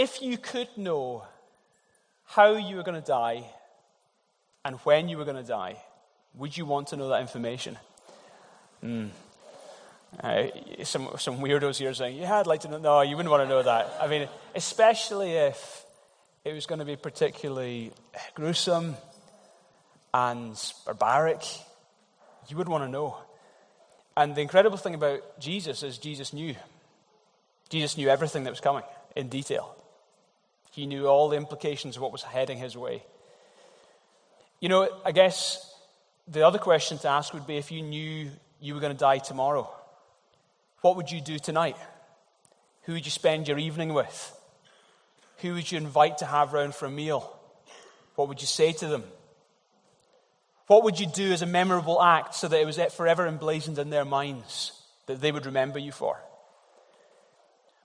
if you could know how you were going to die and when you were going to die, would you want to know that information? Mm. Uh, some, some weirdos here saying, Yeah, I'd like to know. No, you wouldn't want to know that. I mean, especially if it was going to be particularly gruesome and barbaric, you would want to know. And the incredible thing about Jesus is Jesus knew. Jesus knew everything that was coming in detail. He knew all the implications of what was heading his way. You know, I guess the other question to ask would be if you knew you were going to die tomorrow, what would you do tonight? Who would you spend your evening with? Who would you invite to have round for a meal? What would you say to them? What would you do as a memorable act so that it was forever emblazoned in their minds that they would remember you for?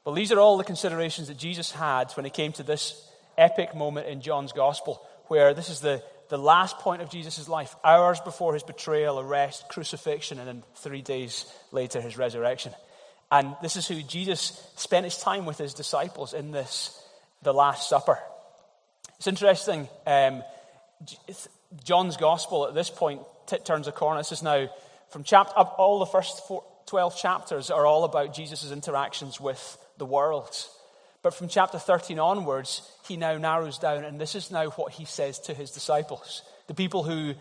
Well, these are all the considerations that Jesus had when he came to this epic moment in John's gospel, where this is the, the last point of Jesus' life, hours before his betrayal, arrest, crucifixion, and then three days later, his resurrection. And this is who Jesus spent his time with his disciples in this, the Last Supper. It's interesting. Um, John's gospel at this point t- turns a corner. This is now from chapter, all the first four, 12 chapters are all about Jesus' interactions with the world. But from chapter 13 onwards, he now narrows down, and this is now what he says to his disciples the people who,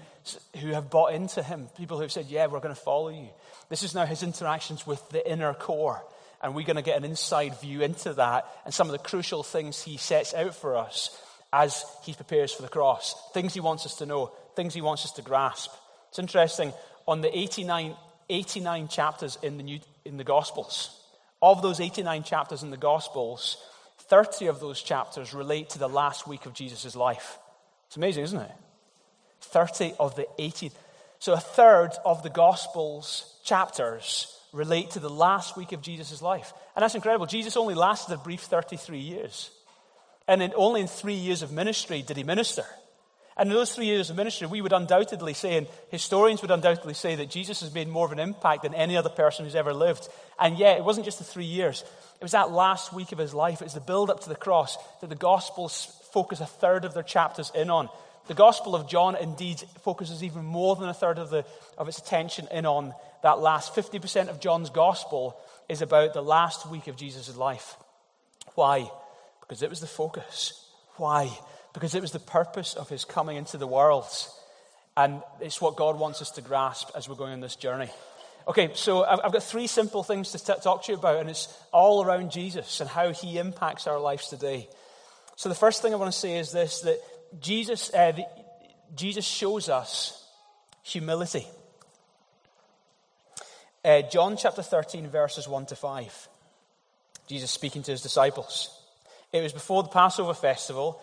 who have bought into him, people who have said, Yeah, we're going to follow you. This is now his interactions with the inner core. And we're going to get an inside view into that and some of the crucial things he sets out for us as he prepares for the cross. Things he wants us to know, things he wants us to grasp. It's interesting, on the 89, 89 chapters in the, New, in the Gospels, of those 89 chapters in the Gospels, 30 of those chapters relate to the last week of Jesus' life. It's amazing, isn't it? 30 of the 80. So a third of the Gospels chapters relate to the last week of Jesus' life. And that's incredible. Jesus only lasted a brief 33 years. And in, only in three years of ministry did he minister. And in those three years of ministry, we would undoubtedly say, and historians would undoubtedly say, that Jesus has made more of an impact than any other person who's ever lived. And yet, it wasn't just the three years, it was that last week of his life. It was the build up to the cross that the Gospels focus a third of their chapters in on. The Gospel of John, indeed, focuses even more than a third of, the, of its attention in on that last 50% of John's Gospel is about the last week of Jesus' life. Why? Because it was the focus. Why? Because it was the purpose of his coming into the world. And it's what God wants us to grasp as we're going on this journey. Okay, so I've got three simple things to talk to you about, and it's all around Jesus and how he impacts our lives today. So the first thing I want to say is this that Jesus, uh, the, Jesus shows us humility. Uh, John chapter 13, verses 1 to 5. Jesus speaking to his disciples. It was before the Passover festival.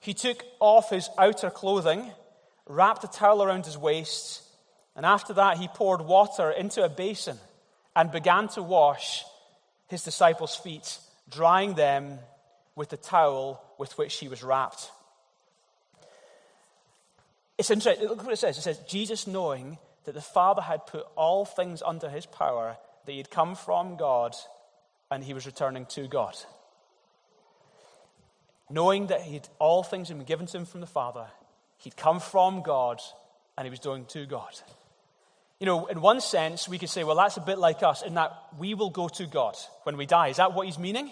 he took off his outer clothing, wrapped a towel around his waist, and after that he poured water into a basin and began to wash his disciples' feet, drying them with the towel with which he was wrapped. It's interesting. Look what it says. It says, Jesus knowing that the Father had put all things under his power, that he had come from God and he was returning to God knowing that he'd, all things had been given to him from the Father, he'd come from God, and he was doing to God. You know, in one sense, we could say, well, that's a bit like us in that we will go to God when we die. Is that what he's meaning?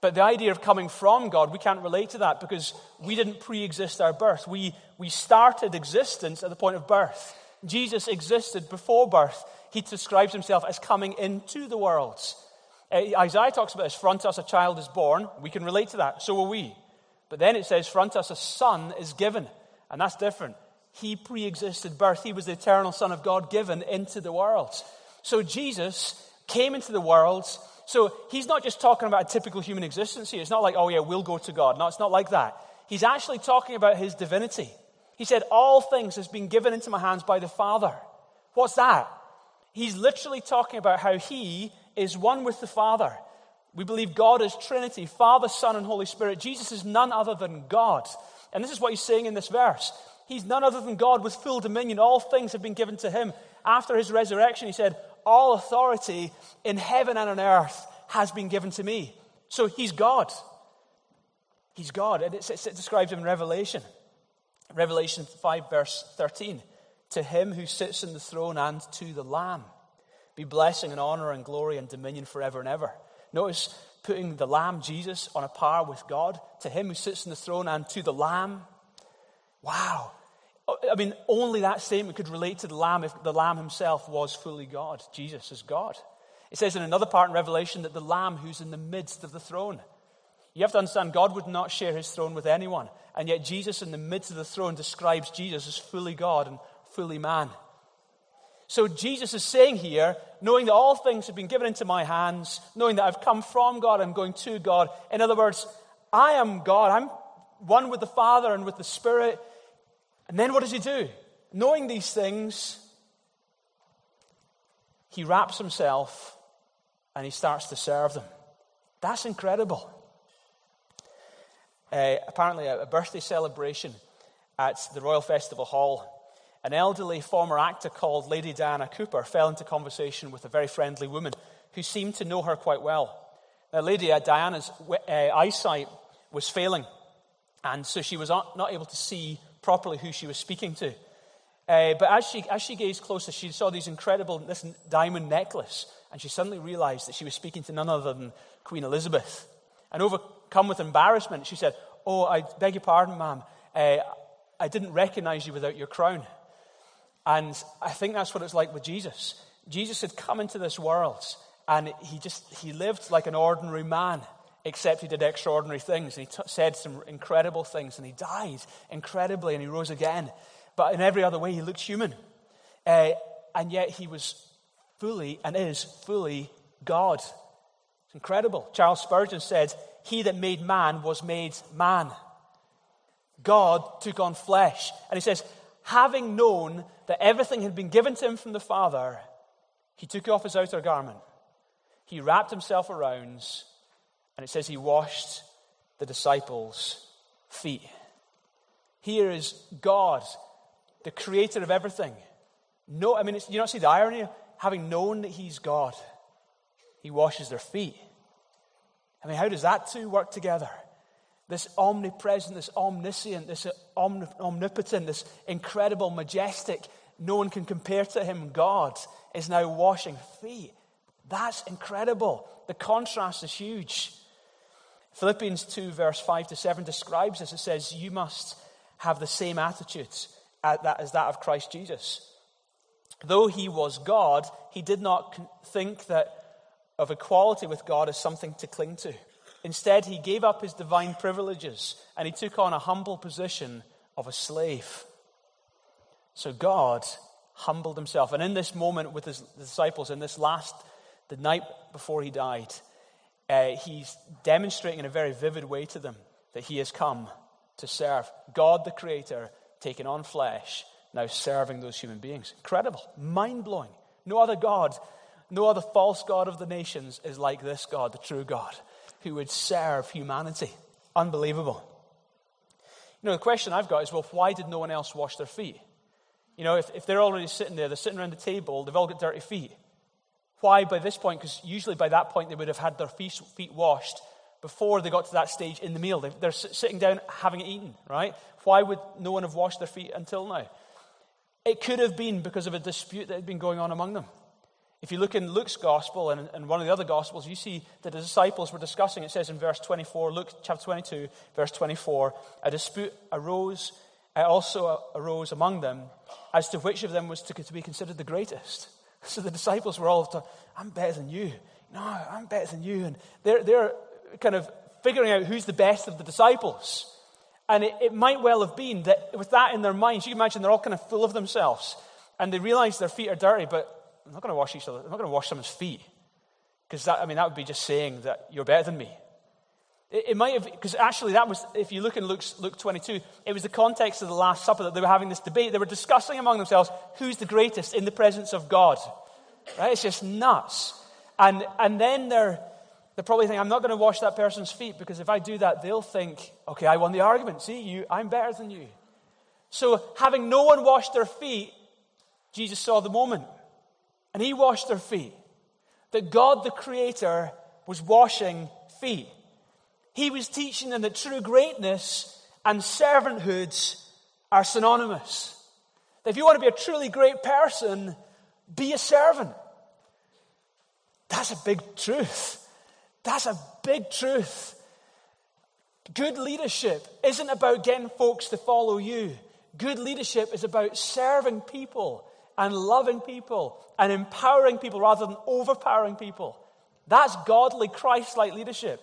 But the idea of coming from God, we can't relate to that because we didn't pre exist our birth. We, we started existence at the point of birth. Jesus existed before birth. He describes himself as coming into the world. Isaiah talks about this front us a child is born. We can relate to that. So will we. But then it says, front us a son is given. And that's different. He pre existed birth. He was the eternal Son of God given into the world. So Jesus came into the world So he's not just talking about a typical human existence here. It's not like, oh, yeah, we'll go to God. No, it's not like that. He's actually talking about his divinity. He said, All things has been given into my hands by the Father. What's that? He's literally talking about how he is one with the Father. We believe God is Trinity, Father, Son, and Holy Spirit. Jesus is none other than God. And this is what he's saying in this verse. He's none other than God with full dominion. All things have been given to him. After his resurrection, he said, All authority in heaven and on earth has been given to me. So he's God. He's God. And it, it describes him in Revelation. Revelation 5, verse 13. To him who sits in the throne and to the Lamb be blessing and honor and glory and dominion forever and ever. Notice putting the Lamb, Jesus, on a par with God. To him who sits in the throne and to the Lamb. Wow. I mean, only that statement could relate to the Lamb if the Lamb himself was fully God. Jesus is God. It says in another part in Revelation that the Lamb who's in the midst of the throne. You have to understand, God would not share his throne with anyone. And yet, Jesus in the midst of the throne describes Jesus as fully God and fully man. So, Jesus is saying here, knowing that all things have been given into my hands, knowing that I've come from God, I'm going to God. In other words, I am God. I'm one with the Father and with the Spirit. And then what does he do? Knowing these things, he wraps himself and he starts to serve them. That's incredible. Uh, apparently, a, a birthday celebration at the Royal Festival Hall. An elderly former actor called Lady Diana Cooper fell into conversation with a very friendly woman who seemed to know her quite well. Now, Lady Diana's uh, eyesight was failing, and so she was not able to see properly who she was speaking to. Uh, but as she, as she gazed closer, she saw these incredible, this diamond necklace, and she suddenly realized that she was speaking to none other than Queen Elizabeth. And overcome with embarrassment, she said, Oh, I beg your pardon, ma'am. Uh, I didn't recognize you without your crown. And I think that's what it's like with Jesus. Jesus had come into this world, and he just he lived like an ordinary man except he did extraordinary things. And he t- said some incredible things, and he died incredibly, and he rose again. But in every other way, he looked human. Uh, and yet he was fully and is fully God. It's incredible. Charles Spurgeon said, He that made man was made man. God took on flesh. And he says, having known that everything had been given to him from the Father, he took off his outer garment. He wrapped himself around and it says he washed the disciples' feet. Here is God, the creator of everything. No, I mean, you don't see the irony? of Having known that he's God, he washes their feet. I mean, how does that two work together? This omnipresent, this omniscient, this omnipotent, this incredible, majestic, no one can compare to him, God, is now washing feet. That's incredible. The contrast is huge. Philippians 2, verse 5 to 7 describes this. It says, You must have the same attitudes as that of Christ Jesus. Though he was God, he did not think that of equality with God as something to cling to. Instead, he gave up his divine privileges and he took on a humble position of a slave. So God humbled himself. And in this moment with his disciples, in this last, the night before he died, uh, he's demonstrating in a very vivid way to them that he has come to serve. God, the Creator, taking on flesh, now serving those human beings. Incredible, mind blowing. No other God, no other false God of the nations is like this God, the true God, who would serve humanity. Unbelievable. You know, the question I've got is well, why did no one else wash their feet? You know, if, if they're already sitting there, they're sitting around the table, they've all got dirty feet. Why by this point? Because usually by that point they would have had their feet washed before they got to that stage in the meal. They're sitting down having it eaten, right? Why would no one have washed their feet until now? It could have been because of a dispute that had been going on among them. If you look in Luke's gospel and, and one of the other gospels, you see that the disciples were discussing. It says in verse 24, Luke chapter 22, verse 24, a dispute arose, uh, also arose among them as to which of them was to, to be considered the greatest. So the disciples were all, I'm better than you. No, I'm better than you. And they're, they're kind of figuring out who's the best of the disciples. And it, it might well have been that with that in their minds, you can imagine they're all kind of full of themselves. And they realize their feet are dirty, but I'm not going to wash each other. I'm not going to wash someone's feet. Because that I mean, that would be just saying that you're better than me. It, it might have, because actually, that was, if you look in Luke, Luke 22, it was the context of the Last Supper that they were having this debate. They were discussing among themselves who's the greatest in the presence of God. Right? It's just nuts. And, and then they're, they're probably thinking, I'm not going to wash that person's feet because if I do that, they'll think, okay, I won the argument. See, you, I'm better than you. So, having no one wash their feet, Jesus saw the moment. And he washed their feet. That God the Creator was washing feet. He was teaching them that true greatness and servanthood are synonymous. That if you want to be a truly great person, be a servant. That's a big truth. That's a big truth. Good leadership isn't about getting folks to follow you. Good leadership is about serving people and loving people and empowering people rather than overpowering people. That's godly, Christ like leadership.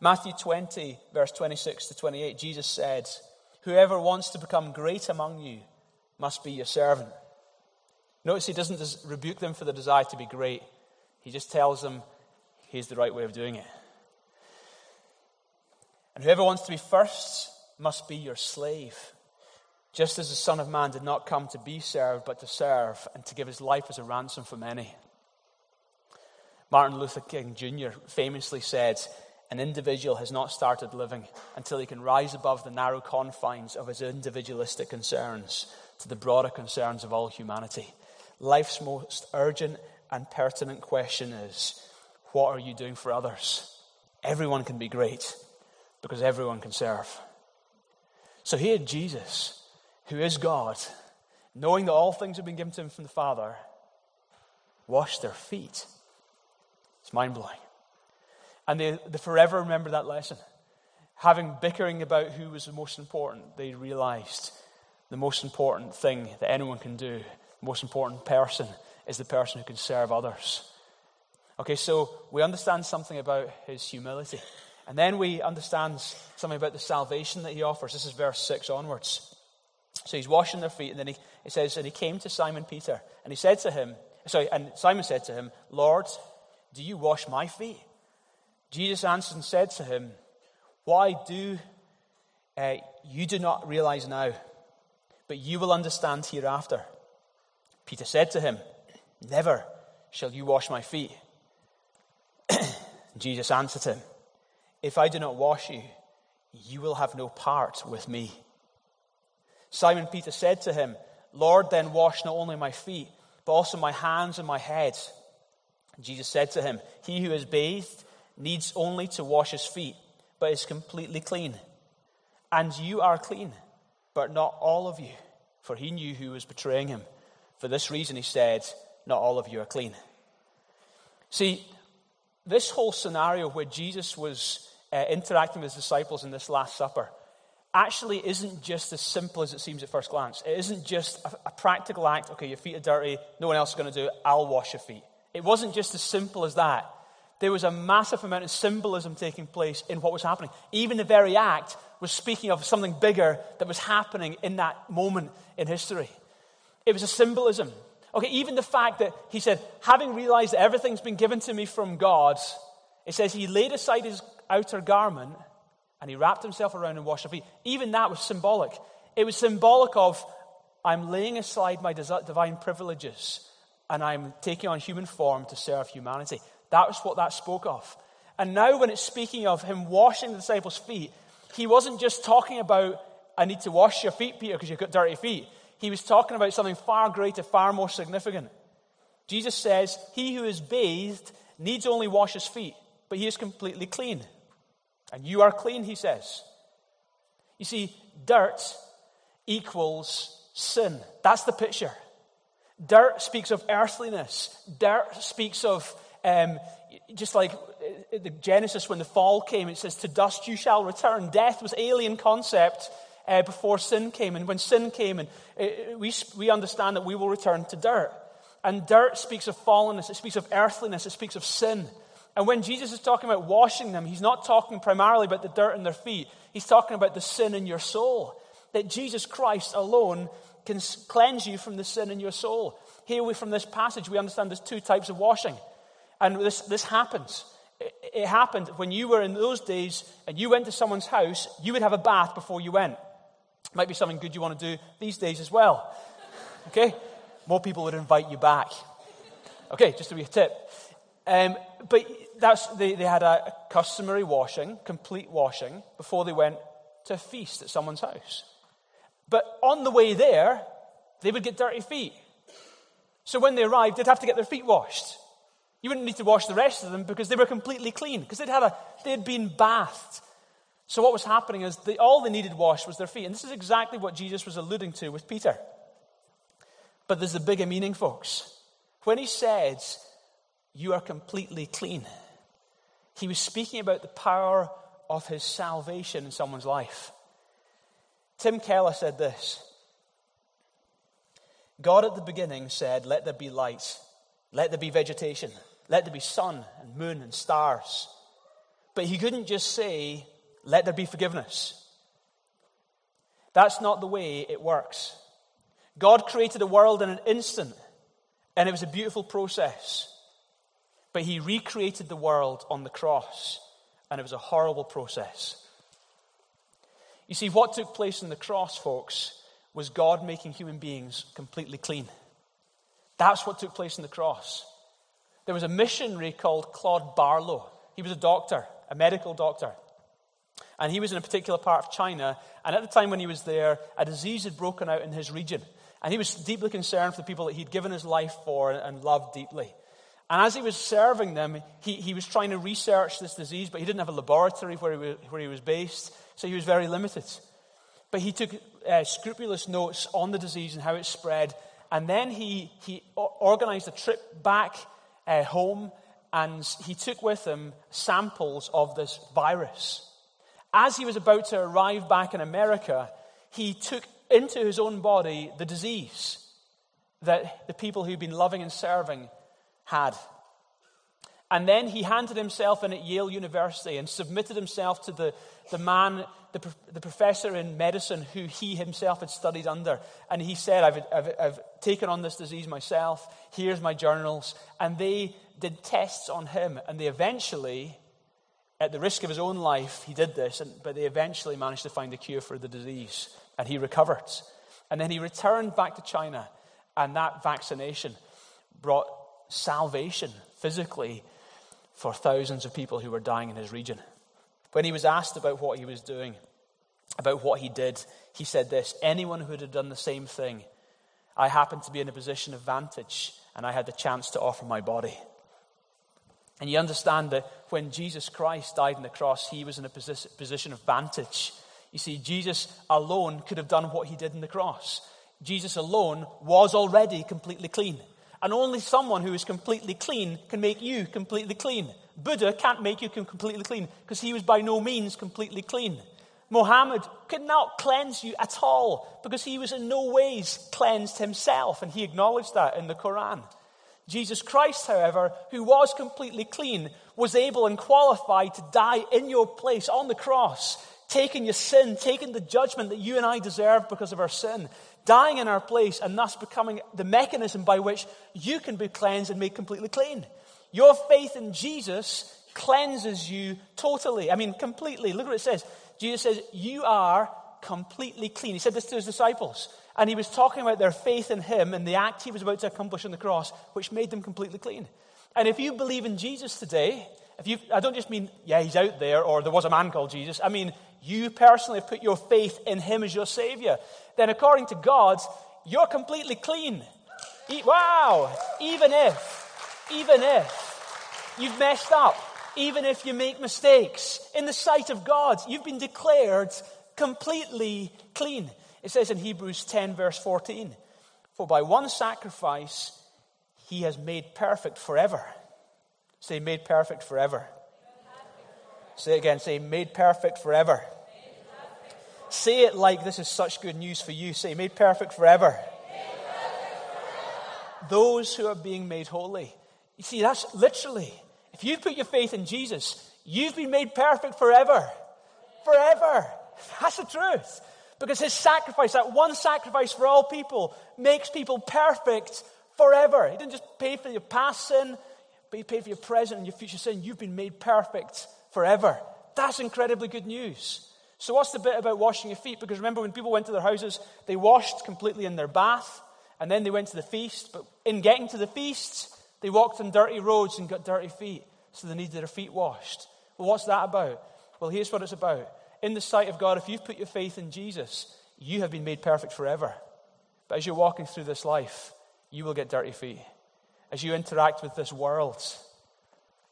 Matthew 20, verse 26 to 28, Jesus said, Whoever wants to become great among you must be your servant. Notice he doesn't rebuke them for the desire to be great, he just tells them he's the right way of doing it. And whoever wants to be first must be your slave. Just as the Son of Man did not come to be served, but to serve and to give his life as a ransom for many. Martin Luther King Jr. famously said, An individual has not started living until he can rise above the narrow confines of his individualistic concerns to the broader concerns of all humanity. Life's most urgent and pertinent question is What are you doing for others? Everyone can be great because everyone can serve. So here, Jesus who is God, knowing that all things have been given to him from the Father, washed their feet. It's mind blowing. And they, they forever remember that lesson. Having bickering about who was the most important, they realized the most important thing that anyone can do, the most important person, is the person who can serve others. Okay, so we understand something about his humility. And then we understand something about the salvation that he offers. This is verse 6 onwards. So he's washing their feet, and then he, he says, And he came to Simon Peter, and he said to him, Sorry, and Simon said to him, Lord, do you wash my feet? Jesus answered and said to him, Why do uh, you do not realize now, but you will understand hereafter? Peter said to him, Never shall you wash my feet. Jesus answered him, If I do not wash you, you will have no part with me. Simon Peter said to him, Lord, then wash not only my feet, but also my hands and my head. Jesus said to him, He who is bathed needs only to wash his feet, but is completely clean. And you are clean, but not all of you. For he knew who was betraying him. For this reason, he said, Not all of you are clean. See, this whole scenario where Jesus was uh, interacting with his disciples in this Last Supper actually isn't just as simple as it seems at first glance. It isn't just a, a practical act, okay, your feet are dirty, no one else is going to do it, I'll wash your feet. It wasn't just as simple as that. There was a massive amount of symbolism taking place in what was happening. Even the very act was speaking of something bigger that was happening in that moment in history. It was a symbolism. Okay, even the fact that he said, having realized that everything's been given to me from God, it says he laid aside his outer garment and he wrapped himself around and washed their feet. Even that was symbolic. It was symbolic of, I'm laying aside my divine privileges and I'm taking on human form to serve humanity. That was what that spoke of. And now, when it's speaking of him washing the disciples' feet, he wasn't just talking about, I need to wash your feet, Peter, because you've got dirty feet. He was talking about something far greater, far more significant. Jesus says, He who is bathed needs only wash his feet, but he is completely clean. And you are clean, he says. You see, dirt equals sin. That's the picture. Dirt speaks of earthliness. Dirt speaks of, um, just like uh, the Genesis when the fall came, it says, To dust you shall return. Death was alien concept uh, before sin came. And when sin came, and uh, we, we understand that we will return to dirt. And dirt speaks of fallenness, it speaks of earthliness, it speaks of sin. And when Jesus is talking about washing them, he's not talking primarily about the dirt in their feet. He's talking about the sin in your soul. That Jesus Christ alone can cleanse you from the sin in your soul. Here, we, from this passage, we understand there's two types of washing. And this, this happens. It, it happened when you were in those days and you went to someone's house, you would have a bath before you went. Might be something good you want to do these days as well. Okay? More people would invite you back. Okay, just to be a tip. Um, but that's, they, they had a customary washing, complete washing, before they went to a feast at someone's house. But on the way there, they would get dirty feet. So when they arrived, they'd have to get their feet washed. You wouldn't need to wash the rest of them because they were completely clean, because they'd, had a, they'd been bathed. So what was happening is they, all they needed washed was their feet. And this is exactly what Jesus was alluding to with Peter. But there's a bigger meaning, folks. When he says, You are completely clean, he was speaking about the power of his salvation in someone's life. Tim Keller said this God at the beginning said, Let there be light, let there be vegetation, let there be sun and moon and stars. But he couldn't just say, Let there be forgiveness. That's not the way it works. God created a world in an instant, and it was a beautiful process. But he recreated the world on the cross, and it was a horrible process. You see, what took place on the cross, folks, was God making human beings completely clean. That's what took place on the cross. There was a missionary called Claude Barlow. He was a doctor, a medical doctor. And he was in a particular part of China. And at the time when he was there, a disease had broken out in his region. And he was deeply concerned for the people that he'd given his life for and loved deeply. And as he was serving them, he, he was trying to research this disease, but he didn't have a laboratory where he was, where he was based, so he was very limited. But he took uh, scrupulous notes on the disease and how it spread. And then he, he organized a trip back uh, home and he took with him samples of this virus. As he was about to arrive back in America, he took into his own body the disease that the people who'd been loving and serving had. And then he handed himself in at Yale University and submitted himself to the, the man, the, the professor in medicine who he himself had studied under. And he said, I've, I've, I've taken on this disease myself. Here's my journals. And they did tests on him. And they eventually, at the risk of his own life, he did this. And, but they eventually managed to find a cure for the disease. And he recovered. And then he returned back to China. And that vaccination brought salvation physically for thousands of people who were dying in his region. When he was asked about what he was doing, about what he did, he said this Anyone who had done the same thing, I happened to be in a position of vantage and I had the chance to offer my body. And you understand that when Jesus Christ died on the cross, he was in a position of vantage. You see, Jesus alone could have done what he did on the cross. Jesus alone was already completely clean. And only someone who is completely clean can make you completely clean. Buddha can't make you completely clean because he was by no means completely clean. Muhammad could not cleanse you at all because he was in no ways cleansed himself, and he acknowledged that in the Quran. Jesus Christ, however, who was completely clean, was able and qualified to die in your place on the cross, taking your sin, taking the judgment that you and I deserve because of our sin, dying in our place and thus becoming the mechanism by which you can be cleansed and made completely clean. Your faith in Jesus cleanses you totally. I mean, completely. Look what it says. Jesus says, You are completely clean. He said this to his disciples. And he was talking about their faith in him and the act he was about to accomplish on the cross, which made them completely clean. And if you believe in Jesus today, if you, I don't just mean, yeah, he's out there, or there was a man called Jesus. I mean, you personally have put your faith in him as your Savior, then according to God, you're completely clean. Wow! Even if, even if you've messed up, even if you make mistakes, in the sight of God, you've been declared completely clean. It says in Hebrews 10, verse 14, For by one sacrifice he has made perfect forever. Say, made perfect forever. Say again, say, made perfect forever. Say it like this is such good news for you. Say, made perfect forever. Those who are being made holy. You see, that's literally, if you put your faith in Jesus, you've been made perfect forever. Forever. That's the truth. Because his sacrifice, that one sacrifice for all people, makes people perfect forever. He didn't just pay for your past sin, but He paid for your present and your future sin. You've been made perfect forever. That's incredibly good news. So, what's the bit about washing your feet? Because remember, when people went to their houses, they washed completely in their bath, and then they went to the feast. But in getting to the feast, they walked on dirty roads and got dirty feet, so they needed their feet washed. Well, what's that about? Well, here's what it's about. In the sight of God, if you've put your faith in Jesus, you have been made perfect forever. But as you're walking through this life, you will get dirty feet. As you interact with this world,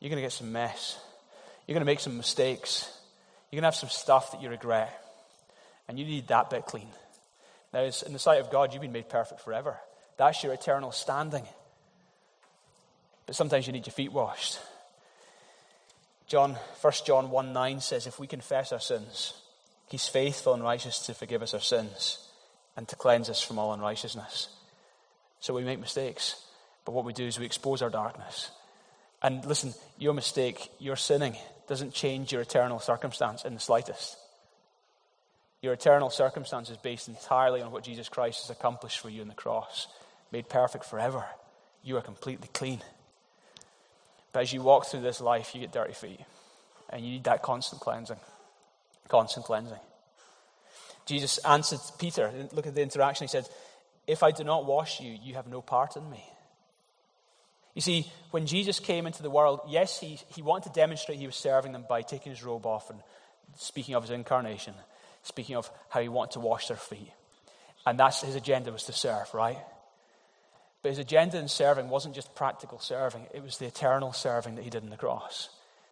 you're going to get some mess. You're going to make some mistakes. You're going to have some stuff that you regret. And you need that bit clean. Now, in the sight of God, you've been made perfect forever. That's your eternal standing. But sometimes you need your feet washed. John, 1 John 1 9 says, If we confess our sins, he's faithful and righteous to forgive us our sins and to cleanse us from all unrighteousness. So we make mistakes, but what we do is we expose our darkness. And listen, your mistake, your sinning, doesn't change your eternal circumstance in the slightest. Your eternal circumstance is based entirely on what Jesus Christ has accomplished for you in the cross, made perfect forever. You are completely clean. But as you walk through this life, you get dirty feet. And you need that constant cleansing. Constant cleansing. Jesus answered Peter, look at the interaction. He said, If I do not wash you, you have no part in me. You see, when Jesus came into the world, yes, he, he wanted to demonstrate he was serving them by taking his robe off and speaking of his incarnation, speaking of how he wanted to wash their feet. And that's his agenda was to serve, right? But his agenda in serving wasn't just practical serving, it was the eternal serving that he did on the cross.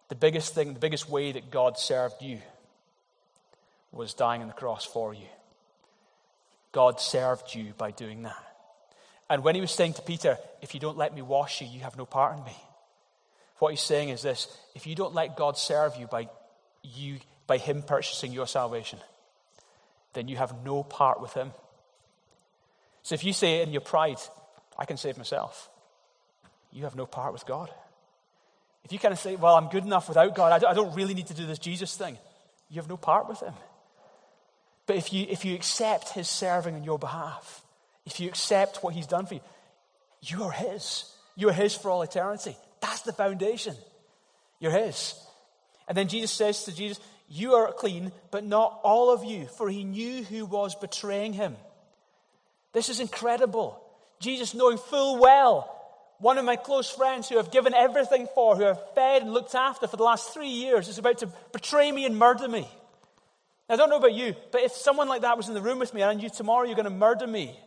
The biggest thing, the biggest way that God served you was dying on the cross for you. God served you by doing that. And when he was saying to Peter, If you don't let me wash you, you have no part in me. What he's saying is this if you don't let God serve you by, you, by him purchasing your salvation, then you have no part with him. So if you say in your pride, I can save myself. You have no part with God. If you kind of say, Well, I'm good enough without God, I don't really need to do this Jesus thing, you have no part with Him. But if you, if you accept His serving on your behalf, if you accept what He's done for you, you are His. You are His for all eternity. That's the foundation. You're His. And then Jesus says to Jesus, You are clean, but not all of you, for He knew who was betraying Him. This is incredible. Jesus, knowing full well one of my close friends who I've given everything for, who I've fed and looked after for the last three years, is about to betray me and murder me. Now, I don't know about you, but if someone like that was in the room with me and I knew tomorrow you're going to murder me,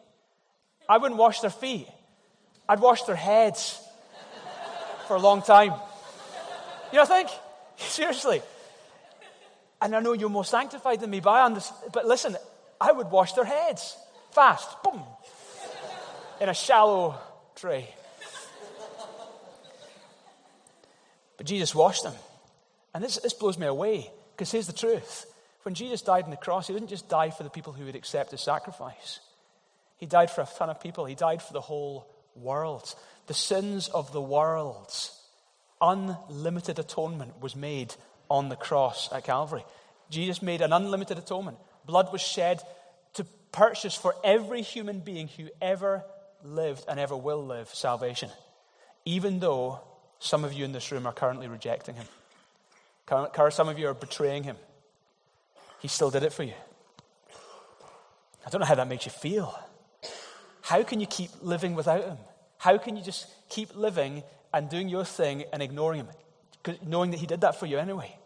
I wouldn't wash their feet. I'd wash their heads for a long time. You know, I think? Seriously. And I know you're more sanctified than me, but, I understand, but listen, I would wash their heads fast. Boom in a shallow tray. But Jesus washed them. And this, this blows me away because here's the truth. When Jesus died on the cross, he didn't just die for the people who would accept his sacrifice, he died for a ton of people. He died for the whole world. The sins of the world, unlimited atonement was made on the cross at Calvary. Jesus made an unlimited atonement. Blood was shed to purchase for every human being who ever lived and ever will live salvation, even though some of you in this room are currently rejecting him. Some of you are betraying him. He still did it for you. I don't know how that makes you feel. How can you keep living without him? How can you just keep living and doing your thing and ignoring him, knowing that he did that for you anyway?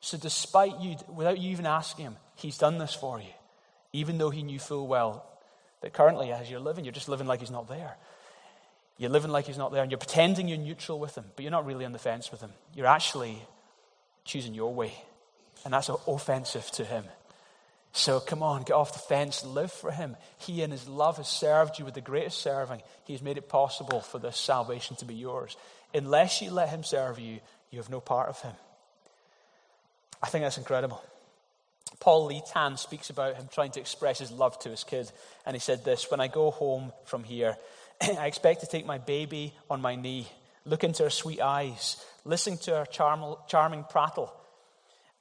So, despite you, without you even asking him, he's done this for you, even though he knew full well that currently, as you're living, you're just living like He's not there. You're living like He's not there, and you're pretending you're neutral with Him, but you're not really on the fence with Him. You're actually choosing your way, and that's offensive to Him. So come on, get off the fence, live for Him. He, in His love, has served you with the greatest serving. He has made it possible for this salvation to be yours. Unless you let Him serve you, you have no part of Him. I think that's incredible. Paul Lee Tan speaks about him trying to express his love to his kid. And he said this When I go home from here, I expect to take my baby on my knee, look into her sweet eyes, listen to her charm- charming prattle.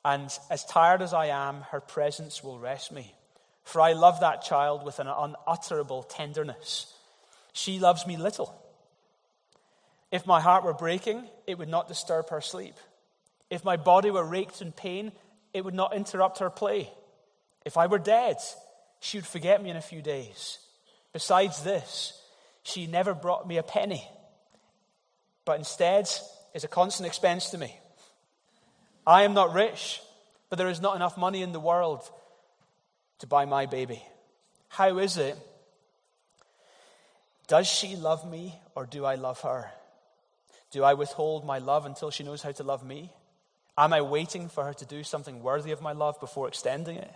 And as tired as I am, her presence will rest me. For I love that child with an unutterable tenderness. She loves me little. If my heart were breaking, it would not disturb her sleep. If my body were raked in pain, it would not interrupt her play. If I were dead, she would forget me in a few days. Besides this, she never brought me a penny, but instead is a constant expense to me. I am not rich, but there is not enough money in the world to buy my baby. How is it? Does she love me or do I love her? Do I withhold my love until she knows how to love me? Am I waiting for her to do something worthy of my love before extending it?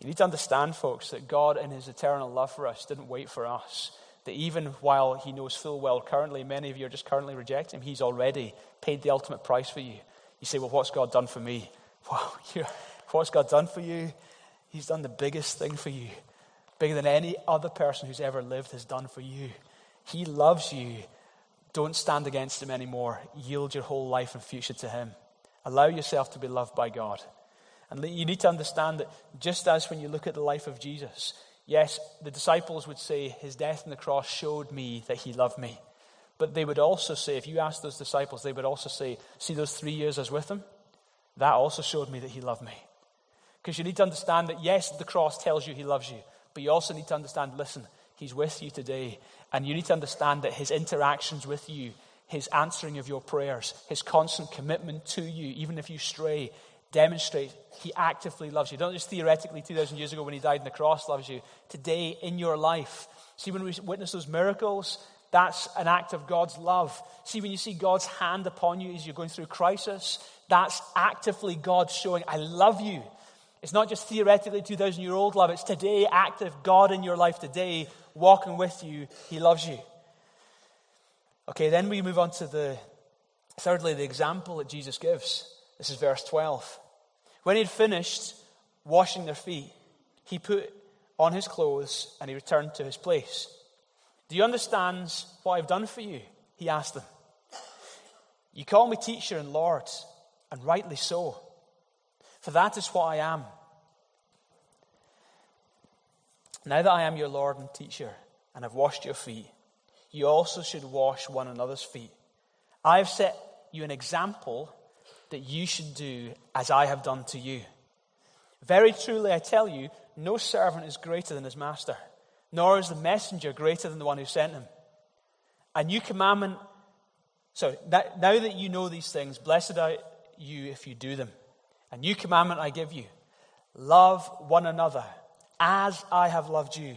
You need to understand, folks, that God, in his eternal love for us, didn't wait for us. That even while he knows full well currently, many of you are just currently rejecting him, he's already paid the ultimate price for you. You say, Well, what's God done for me? Wow, what's God done for you? He's done the biggest thing for you, bigger than any other person who's ever lived has done for you. He loves you. Don't stand against him anymore. Yield your whole life and future to him. Allow yourself to be loved by God. And you need to understand that just as when you look at the life of Jesus, yes, the disciples would say, His death on the cross showed me that He loved me. But they would also say, if you ask those disciples, they would also say, See those three years I was with Him? That also showed me that He loved me. Because you need to understand that, yes, the cross tells you He loves you, but you also need to understand, listen, He's with you today. And you need to understand that His interactions with you, His answering of your prayers, His constant commitment to you, even if you stray, demonstrate he actively loves you. Don't just theoretically 2,000 years ago when he died on the cross loves you. Today in your life. See, when we witness those miracles, that's an act of God's love. See, when you see God's hand upon you as you're going through crisis, that's actively God showing, I love you. It's not just theoretically 2,000 year old love, it's today, active God in your life today, walking with you. He loves you. Okay, then we move on to the, thirdly, the example that Jesus gives. This is verse 12. When he had finished washing their feet, he put on his clothes and he returned to his place. Do you understand what I've done for you? He asked them. You call me teacher and Lord, and rightly so, for that is what I am. Now that I am your Lord and teacher, and have washed your feet, you also should wash one another's feet. I have set you an example that you should do as I have done to you. Very truly, I tell you, no servant is greater than his master, nor is the messenger greater than the one who sent him. A new commandment, so that, now that you know these things, blessed are you if you do them. A new commandment I give you love one another as I have loved you.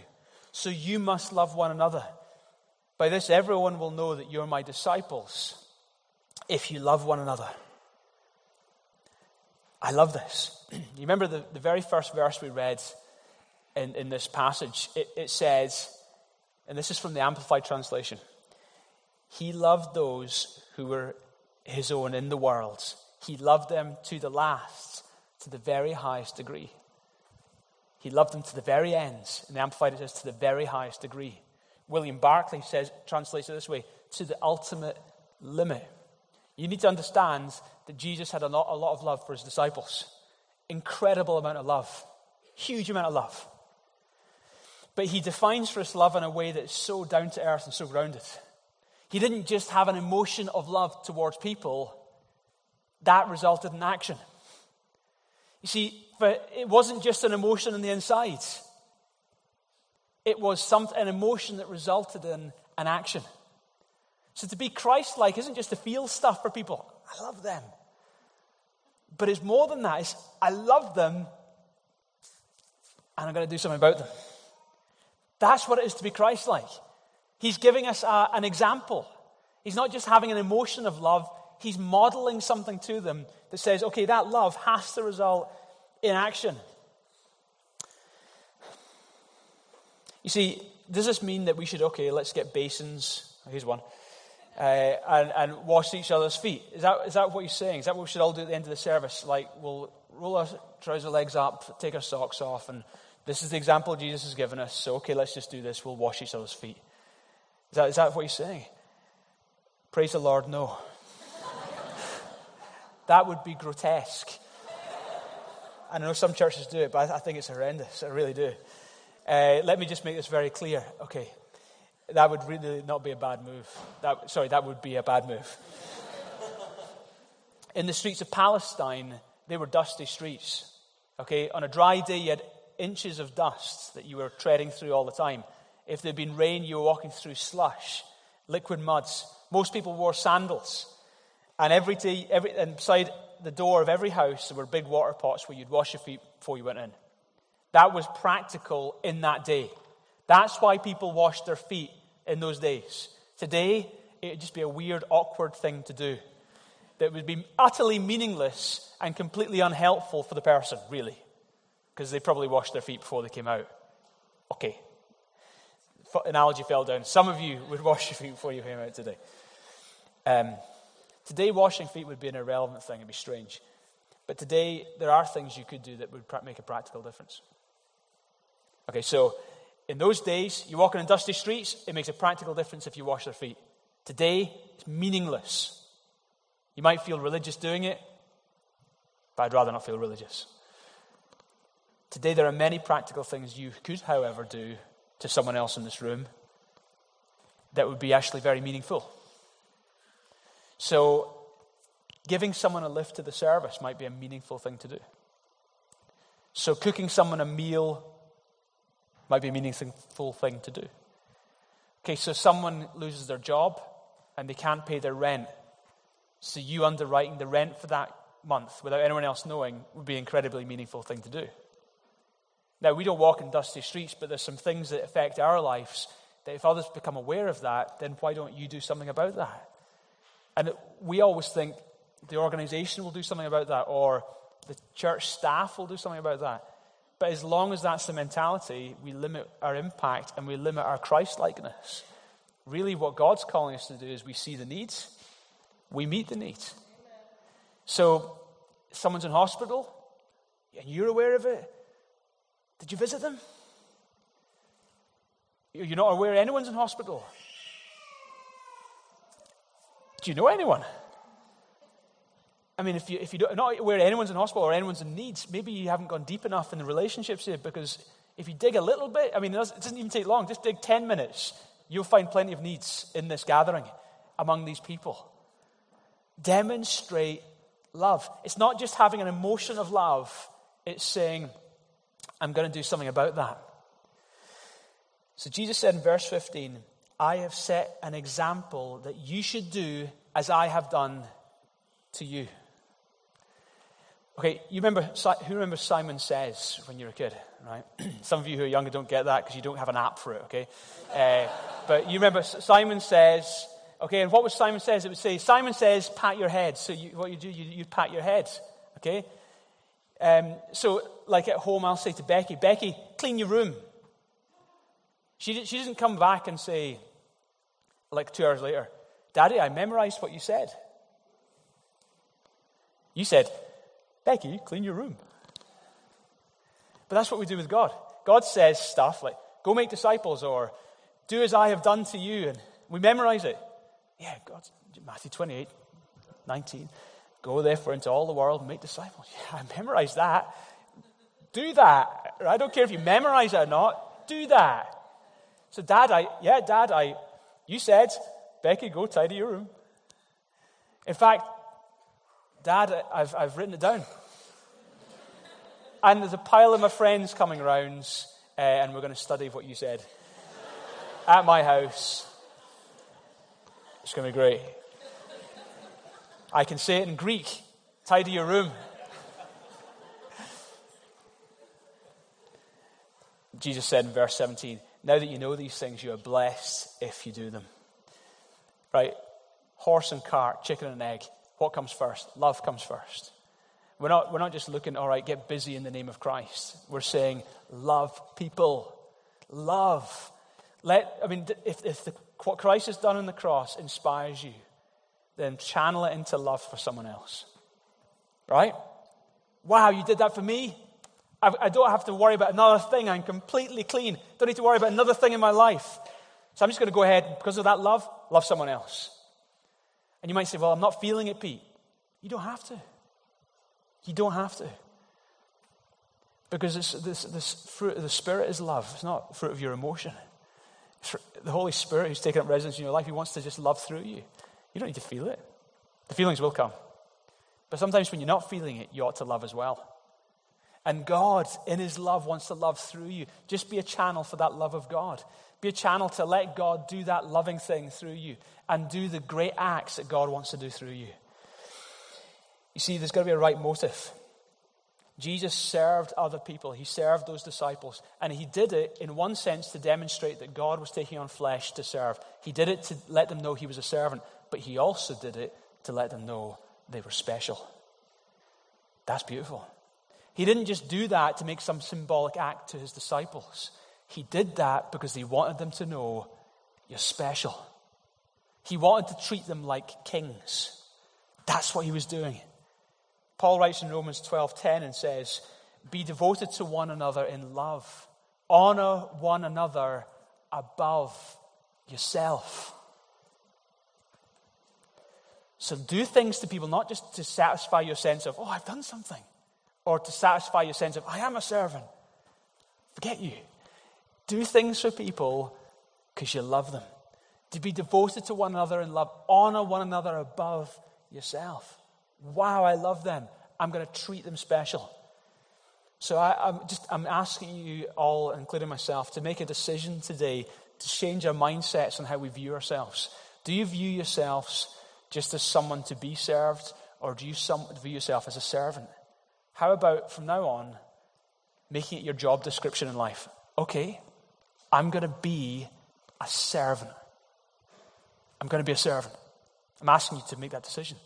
So you must love one another. By this, everyone will know that you're my disciples if you love one another. I love this. You remember the, the very first verse we read in, in this passage? It, it says, and this is from the Amplified Translation He loved those who were his own in the world. He loved them to the last, to the very highest degree. He loved them to the very ends. In the Amplified, it says, to the very highest degree. William Barclay says, translates it this way, to the ultimate limit. You need to understand that Jesus had a lot, a lot of love for his disciples. Incredible amount of love. Huge amount of love. But he defines for us love in a way that's so down to earth and so grounded. He didn't just have an emotion of love towards people, that resulted in action. You see, it wasn't just an emotion on the inside, it was some, an emotion that resulted in an action. So to be Christ like isn't just to feel stuff for people. I love them. But it's more than that. It's I love them and I'm going to do something about them. That's what it is to be Christ like. He's giving us a, an example. He's not just having an emotion of love, he's modeling something to them that says, okay, that love has to result in action. You see, does this mean that we should, okay, let's get basins? Here's one uh, and, and wash each other's feet. Is that, is that what he's saying? Is that what we should all do at the end of the service? Like, we'll roll our trouser legs up, take our socks off, and this is the example Jesus has given us. So, okay, let's just do this. We'll wash each other's feet. Is that, is that what he's saying? Praise the Lord, no. that would be grotesque. I know some churches do it, but I think it's horrendous. I really do. Uh, let me just make this very clear. Okay, that would really not be a bad move. That, sorry, that would be a bad move. In the streets of Palestine, they were dusty streets. Okay, on a dry day, you had inches of dust that you were treading through all the time. If there'd been rain, you were walking through slush, liquid muds. Most people wore sandals. And every day, every, inside the door of every house, there were big water pots where you'd wash your feet before you went in. That was practical in that day. That's why people washed their feet in those days. Today, it would just be a weird, awkward thing to do that would be utterly meaningless and completely unhelpful for the person, really, because they probably washed their feet before they came out. Okay. Analogy fell down. Some of you would wash your feet before you came out today. Um, today, washing feet would be an irrelevant thing. It'd be strange. But today, there are things you could do that would make a practical difference. Okay, so in those days, you walk in dusty streets, it makes a practical difference if you wash their feet. Today, it's meaningless. You might feel religious doing it, but I'd rather not feel religious. Today, there are many practical things you could, however, do to someone else in this room that would be actually very meaningful. So, giving someone a lift to the service might be a meaningful thing to do. So, cooking someone a meal might be a meaningful thing to do. Okay, so someone loses their job and they can't pay their rent. So you underwriting the rent for that month without anyone else knowing would be an incredibly meaningful thing to do. Now, we don't walk in dusty streets, but there's some things that affect our lives that if others become aware of that, then why don't you do something about that? And we always think the organization will do something about that or the church staff will do something about that. But as long as that's the mentality, we limit our impact and we limit our Christ likeness. Really, what God's calling us to do is we see the needs we meet the needs. So, someone's in hospital, and you're aware of it. Did you visit them? You're not aware anyone's in hospital. Do you know anyone? I mean, if, you, if you're not aware anyone's in hospital or anyone's in needs, maybe you haven't gone deep enough in the relationships here because if you dig a little bit, I mean, it doesn't even take long, just dig 10 minutes, you'll find plenty of needs in this gathering among these people demonstrate love. It's not just having an emotion of love, it's saying, I'm going to do something about that. So Jesus said in verse 15, I have set an example that you should do as I have done to you. Okay, you remember, who remembers Simon Says when you were a kid, right? Some of you who are younger don't get that because you don't have an app for it, okay? Uh, but you remember Simon Says, Okay, and what was Simon says? It would say, Simon says, pat your head. So you, what you do, you, you pat your head. Okay? Um, so, like at home, I'll say to Becky, Becky, clean your room. She, she doesn't come back and say, like two hours later, Daddy, I memorized what you said. You said, Becky, clean your room. But that's what we do with God. God says stuff like, go make disciples or do as I have done to you. And we memorize it. Yeah, God, Matthew 28, 19. Go therefore into all the world and make disciples. Yeah, I memorized that. Do that. I don't care if you memorize it or not. Do that. So, Dad, I, yeah, Dad, I, you said, Becky, go tidy your room. In fact, Dad, I've, I've written it down. And there's a pile of my friends coming around, uh, and we're going to study what you said at my house. It's going to be great. I can say it in Greek tidy your room. Jesus said in verse 17, Now that you know these things, you are blessed if you do them. Right? Horse and cart, chicken and egg. What comes first? Love comes first. We're not, we're not just looking, all right, get busy in the name of Christ. We're saying, love people. Love. Let, I mean, if, if the what Christ has done on the cross inspires you, then channel it into love for someone else. Right? Wow, you did that for me? I, don't have to worry about another thing. I'm completely clean. Don't need to worry about another thing in my life. So I'm just going to go ahead, because of that love, love someone else. And you might say, Well, I'm not feeling it, Pete. You don't have to. You don't have to. Because this, this, this fruit of the Spirit is love. It's not fruit of your emotion the Holy Spirit who's taken up residence in your life, He wants to just love through you. You don't need to feel it. The feelings will come. But sometimes when you're not feeling it, you ought to love as well. And God, in His love, wants to love through you. Just be a channel for that love of God. Be a channel to let God do that loving thing through you and do the great acts that God wants to do through you. You see, there's got to be a right motive. Jesus served other people. He served those disciples. And he did it, in one sense, to demonstrate that God was taking on flesh to serve. He did it to let them know he was a servant, but he also did it to let them know they were special. That's beautiful. He didn't just do that to make some symbolic act to his disciples. He did that because he wanted them to know you're special. He wanted to treat them like kings. That's what he was doing. Paul writes in Romans 12:10 and says, "Be devoted to one another in love. Honor one another above yourself." So do things to people not just to satisfy your sense of, "Oh, I've done something," or to satisfy your sense of, "I am a servant." Forget you. Do things for people because you love them. To be devoted to one another in love. Honor one another above yourself. Wow, I love them. I'm going to treat them special. So I, am just I'm asking you all, including myself, to make a decision today to change our mindsets on how we view ourselves. Do you view yourselves just as someone to be served, or do you some, view yourself as a servant? How about from now on making it your job description in life? Okay, I'm going to be a servant. I'm going to be a servant. I'm asking you to make that decision.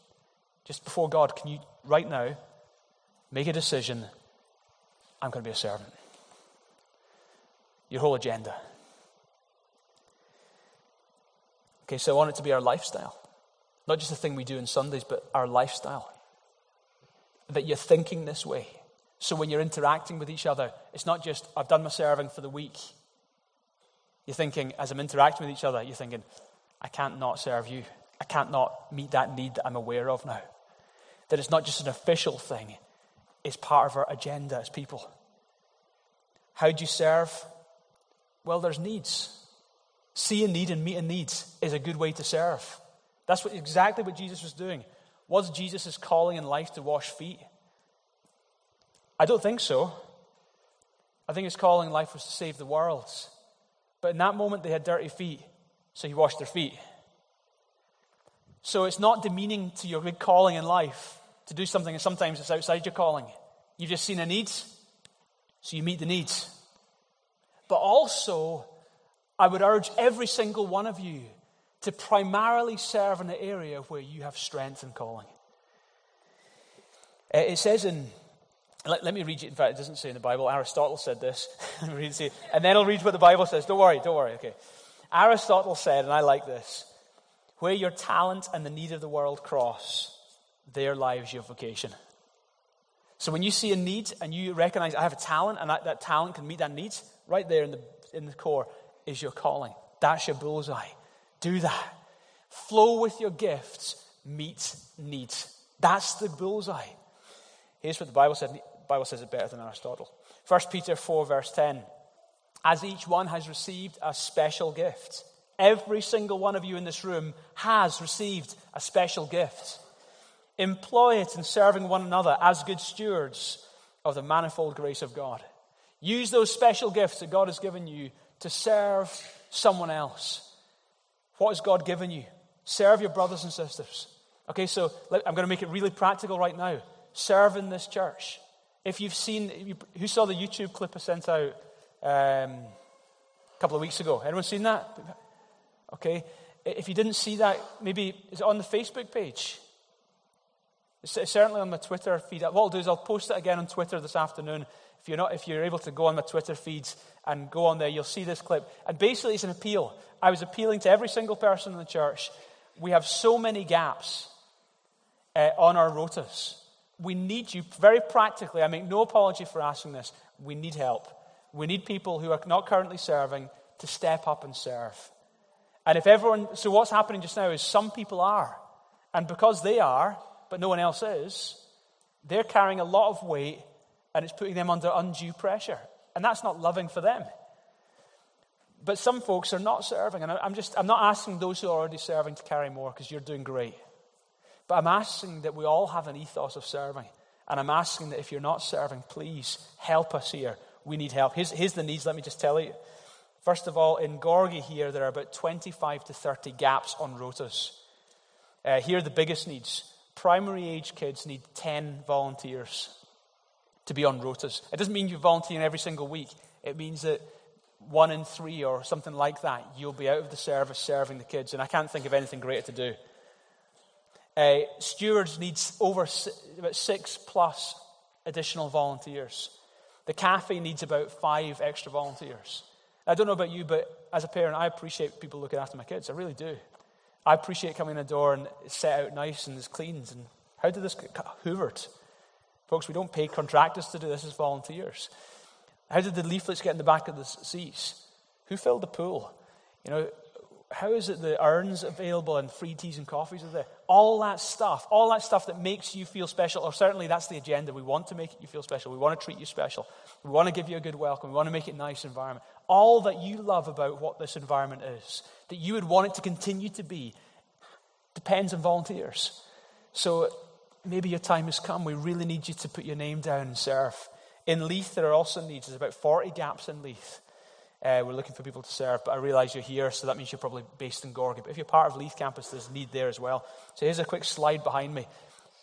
Just before God, can you, right now, make a decision? I'm going to be a servant. Your whole agenda. Okay, so I want it to be our lifestyle. Not just the thing we do on Sundays, but our lifestyle. That you're thinking this way. So when you're interacting with each other, it's not just, I've done my serving for the week. You're thinking, as I'm interacting with each other, you're thinking, I can't not serve you. I can't not meet that need that I'm aware of now. That it's not just an official thing, it's part of our agenda as people. How do you serve? Well, there's needs. See a need and meet a need is a good way to serve. That's what, exactly what Jesus was doing. Was Jesus' calling in life to wash feet? I don't think so. I think his calling in life was to save the world. But in that moment, they had dirty feet, so he washed their feet. So it's not demeaning to your good calling in life to do something and sometimes it's outside your calling. You've just seen a need, so you meet the needs. But also, I would urge every single one of you to primarily serve in the area where you have strength and calling. Uh, it says in, let, let, me read it. In fact, it doesn't say in the Bible. Aristotle said this. and then I'll read what the Bible says. Don't worry, don't worry. Okay. Aristotle said, and I like this where your talent and the need of the world cross, there lies your vocation. So when you see a need and you recognize, I have a talent and that, that talent can meet that need, right there in the, in the core is your calling. That's your bullseye. Do that. Flow with your gifts, meet needs. That's the bullseye. Here's what the Bible said. The Bible says it better than Aristotle. 1 Peter 4, verse 10. As each one has received a special gift, Every single one of you in this room has received a special gift. Employ it in serving one another as good stewards of the manifold grace of God. Use those special gifts that God has given you to serve someone else. What has God given you? Serve your brothers and sisters. Okay, so I'm going to make it really practical right now. Serve in this church. If you've seen, who saw the YouTube clip I sent out um, a couple of weeks ago? Anyone seen that? Okay? If you didn't see that, maybe is it on the Facebook page? It's certainly on my Twitter feed. What I'll do is I'll post it again on Twitter this afternoon. If you're, not, if you're able to go on my Twitter feeds and go on there, you'll see this clip. And basically, it's an appeal. I was appealing to every single person in the church. We have so many gaps uh, on our rotas. We need you, very practically, I make no apology for asking this. We need help. We need people who are not currently serving to step up and serve. And if everyone, so what's happening just now is some people are. And because they are, but no one else is, they're carrying a lot of weight and it's putting them under undue pressure. And that's not loving for them. But some folks are not serving. And I'm just, I'm not asking those who are already serving to carry more because you're doing great. But I'm asking that we all have an ethos of serving. And I'm asking that if you're not serving, please help us here. We need help. Here's, here's the needs, let me just tell you. First of all, in Gorgie here, there are about 25 to 30 gaps on rotas. Uh, here are the biggest needs. Primary age kids need 10 volunteers to be on rotas. It doesn't mean you volunteer every single week. It means that one in three or something like that, you'll be out of the service serving the kids. And I can't think of anything greater to do. Uh, stewards needs over about six plus additional volunteers. The cafe needs about five extra volunteers. I don't know about you, but as a parent, I appreciate people looking after my kids. I really do. I appreciate coming in the door and it's set out nice and it's cleaned. And how did this get hoovered? Folks, we don't pay contractors to do this as volunteers. How did the leaflets get in the back of the seats? Who filled the pool? You know, how is it the urns available and free teas and coffees are there? All that stuff, all that stuff that makes you feel special, or certainly that's the agenda. We want to make you feel special. We want to treat you special. We want to give you a good welcome. We want to make it a nice environment. All that you love about what this environment is, that you would want it to continue to be, depends on volunteers. So maybe your time has come. We really need you to put your name down and serve. In Leith, there are also needs. There's about 40 gaps in Leith. Uh, we're looking for people to serve, but I realize you're here, so that means you're probably based in Gorgie. But if you're part of Leith campus, there's need there as well. So here's a quick slide behind me.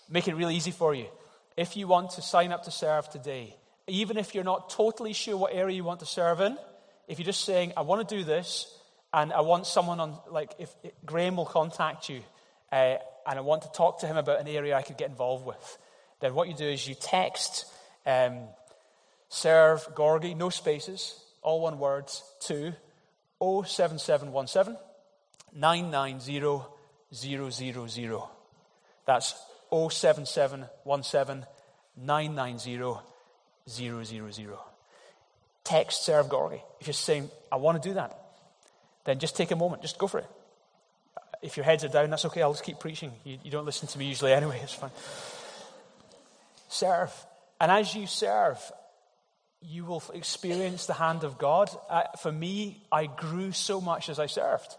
Make it really easy for you. If you want to sign up to serve today, even if you're not totally sure what area you want to serve in, if you're just saying, I want to do this, and I want someone on, like, if Graham will contact you, uh, and I want to talk to him about an area I could get involved with, then what you do is you text um, serve Gorgie, no spaces, all one words, to 07717 990 000. That's 07717 990 000. Text serve Gorgie. If you're saying, I want to do that, then just take a moment, just go for it. If your heads are down, that's okay, I'll just keep preaching. You, you don't listen to me usually anyway, it's fine. Serve. And as you serve, you will experience the hand of God. Uh, for me, I grew so much as I served.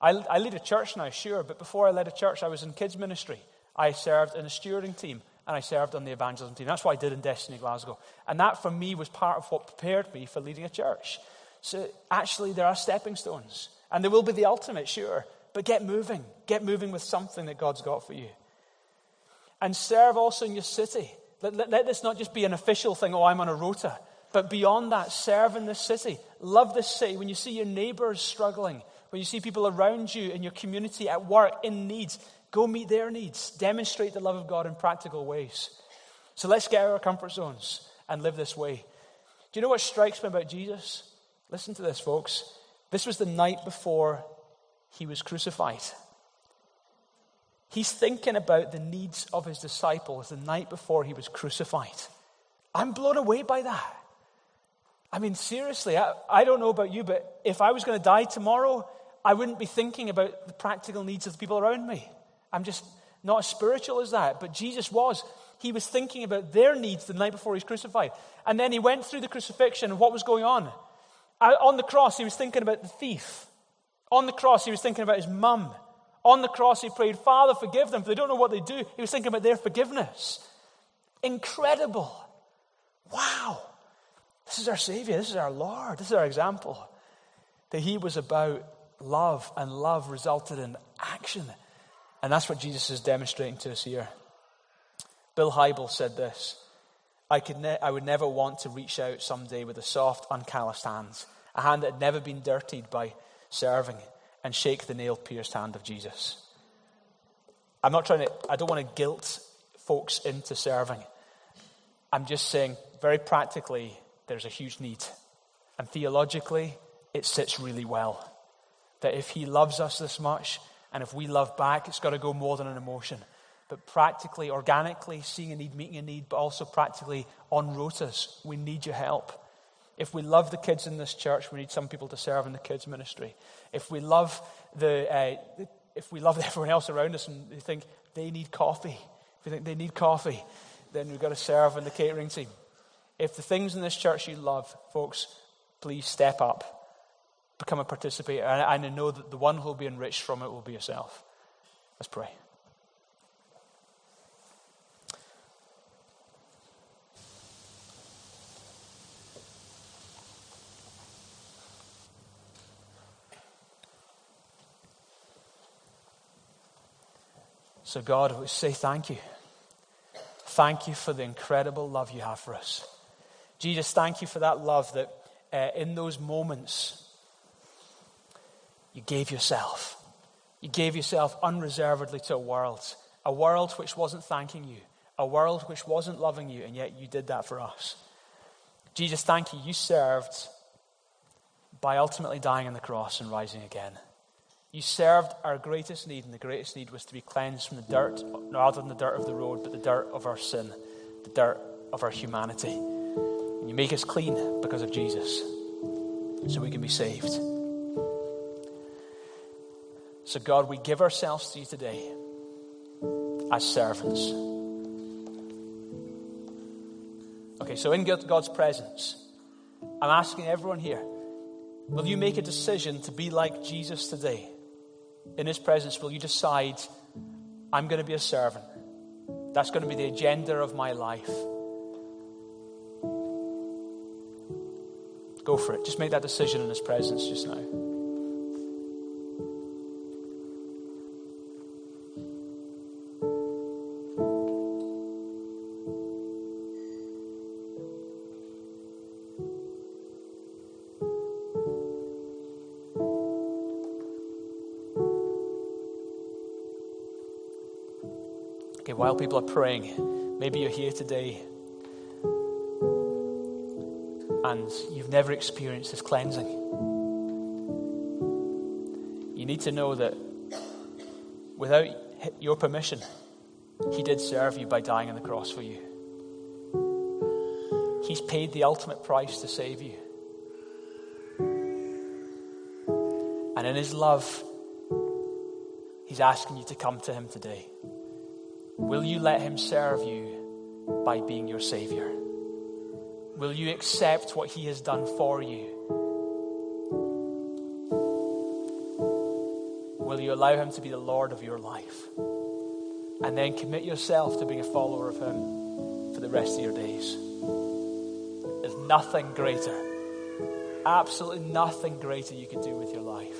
I, I lead a church now, sure, but before I led a church, I was in kids' ministry. I served in a stewarding team and I served on the evangelism team. That's what I did in Destiny Glasgow. And that, for me, was part of what prepared me for leading a church. So, actually, there are stepping stones. And there will be the ultimate, sure. But get moving. Get moving with something that God's got for you. And serve also in your city. Let, let, let this not just be an official thing, oh, I'm on a rota. But beyond that, serve in this city. Love this city. When you see your neighbors struggling, when you see people around you in your community at work in needs, go meet their needs. Demonstrate the love of God in practical ways. So let's get out of our comfort zones and live this way. Do you know what strikes me about Jesus? Listen to this, folks. This was the night before he was crucified. He's thinking about the needs of his disciples the night before he was crucified. I'm blown away by that. I mean, seriously, I, I don't know about you, but if I was going to die tomorrow, I wouldn't be thinking about the practical needs of the people around me. I'm just not as spiritual as that. But Jesus was. He was thinking about their needs the night before he was crucified. And then he went through the crucifixion and what was going on. Uh, on the cross, he was thinking about the thief. On the cross, he was thinking about his mum. On the cross, he prayed, Father, forgive them, for they don't know what they do. He was thinking about their forgiveness. Incredible. Wow. This is our Savior. This is our Lord. This is our example. That He was about love, and love resulted in action. And that's what Jesus is demonstrating to us here. Bill Hybel said this I, could ne- I would never want to reach out someday with a soft, uncalloused hand, a hand that had never been dirtied by serving, and shake the nail pierced hand of Jesus. I'm not trying to, I don't want to guilt folks into serving. I'm just saying, very practically, there's a huge need. And theologically, it sits really well. That if He loves us this much, and if we love back, it's got to go more than an emotion. But practically, organically, seeing a need, meeting a need, but also practically on rotas, we need your help. If we love the kids in this church, we need some people to serve in the kids' ministry. If we love the, uh, if we love everyone else around us and we think they need coffee, if we think they need coffee, then we've got to serve in the catering team. If the things in this church you love, folks, please step up. become a participator. And I know that the one who will be enriched from it will be yourself. Let's pray. So, God, we say thank you. Thank you for the incredible love you have for us. Jesus, thank you for that love that uh, in those moments you gave yourself. You gave yourself unreservedly to a world, a world which wasn't thanking you, a world which wasn't loving you, and yet you did that for us. Jesus, thank you. You served by ultimately dying on the cross and rising again. You served our greatest need, and the greatest need was to be cleansed from the dirt, rather than the dirt of the road, but the dirt of our sin, the dirt of our humanity. And you make us clean because of Jesus, so we can be saved. So, God, we give ourselves to you today as servants. Okay, so in God's presence, I'm asking everyone here will you make a decision to be like Jesus today? In His presence, will you decide, I'm going to be a servant? That's going to be the agenda of my life. Go for it. Just make that decision in His presence just now. While people are praying, maybe you're here today and you've never experienced this cleansing. You need to know that without your permission, He did serve you by dying on the cross for you. He's paid the ultimate price to save you. And in His love, He's asking you to come to Him today. Will you let Him serve you by being your Savior? Will you accept what He has done for you? Will you allow Him to be the Lord of your life? And then commit yourself to being a follower of Him for the rest of your days. There's nothing greater, absolutely nothing greater you could do with your life.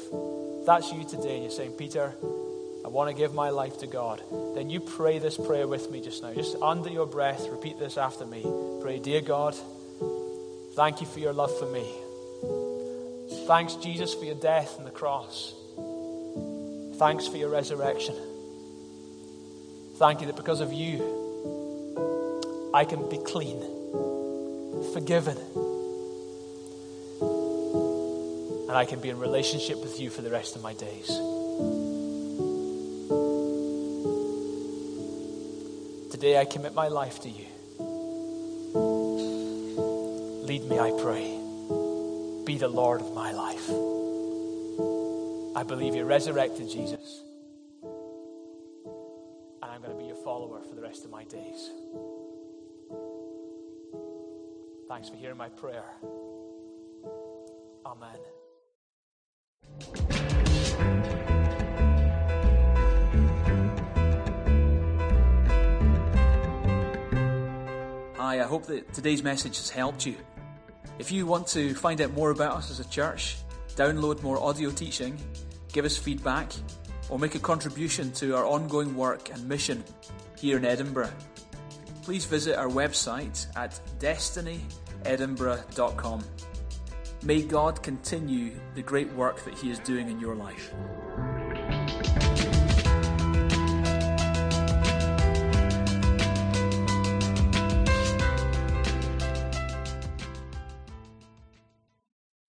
If that's you today, you're saying, Peter, want to give my life to God, then you pray this prayer with me just now. Just under your breath, repeat this after me. Pray, Dear God, thank you for your love for me. Thanks, Jesus, for your death on the cross. Thanks for your resurrection. Thank you that because of you, I can be clean, forgiven, and I can be in relationship with you for the rest of my days. Today I commit my life to you. Lead me, I pray. Be the Lord of my life. I believe you resurrected Jesus. And I'm going to be your follower for the rest of my days. Thanks for hearing my prayer. Today's message has helped you. If you want to find out more about us as a church, download more audio teaching, give us feedback, or make a contribution to our ongoing work and mission here in Edinburgh, please visit our website at destinyedinburgh.com. May God continue the great work that He is doing in your life.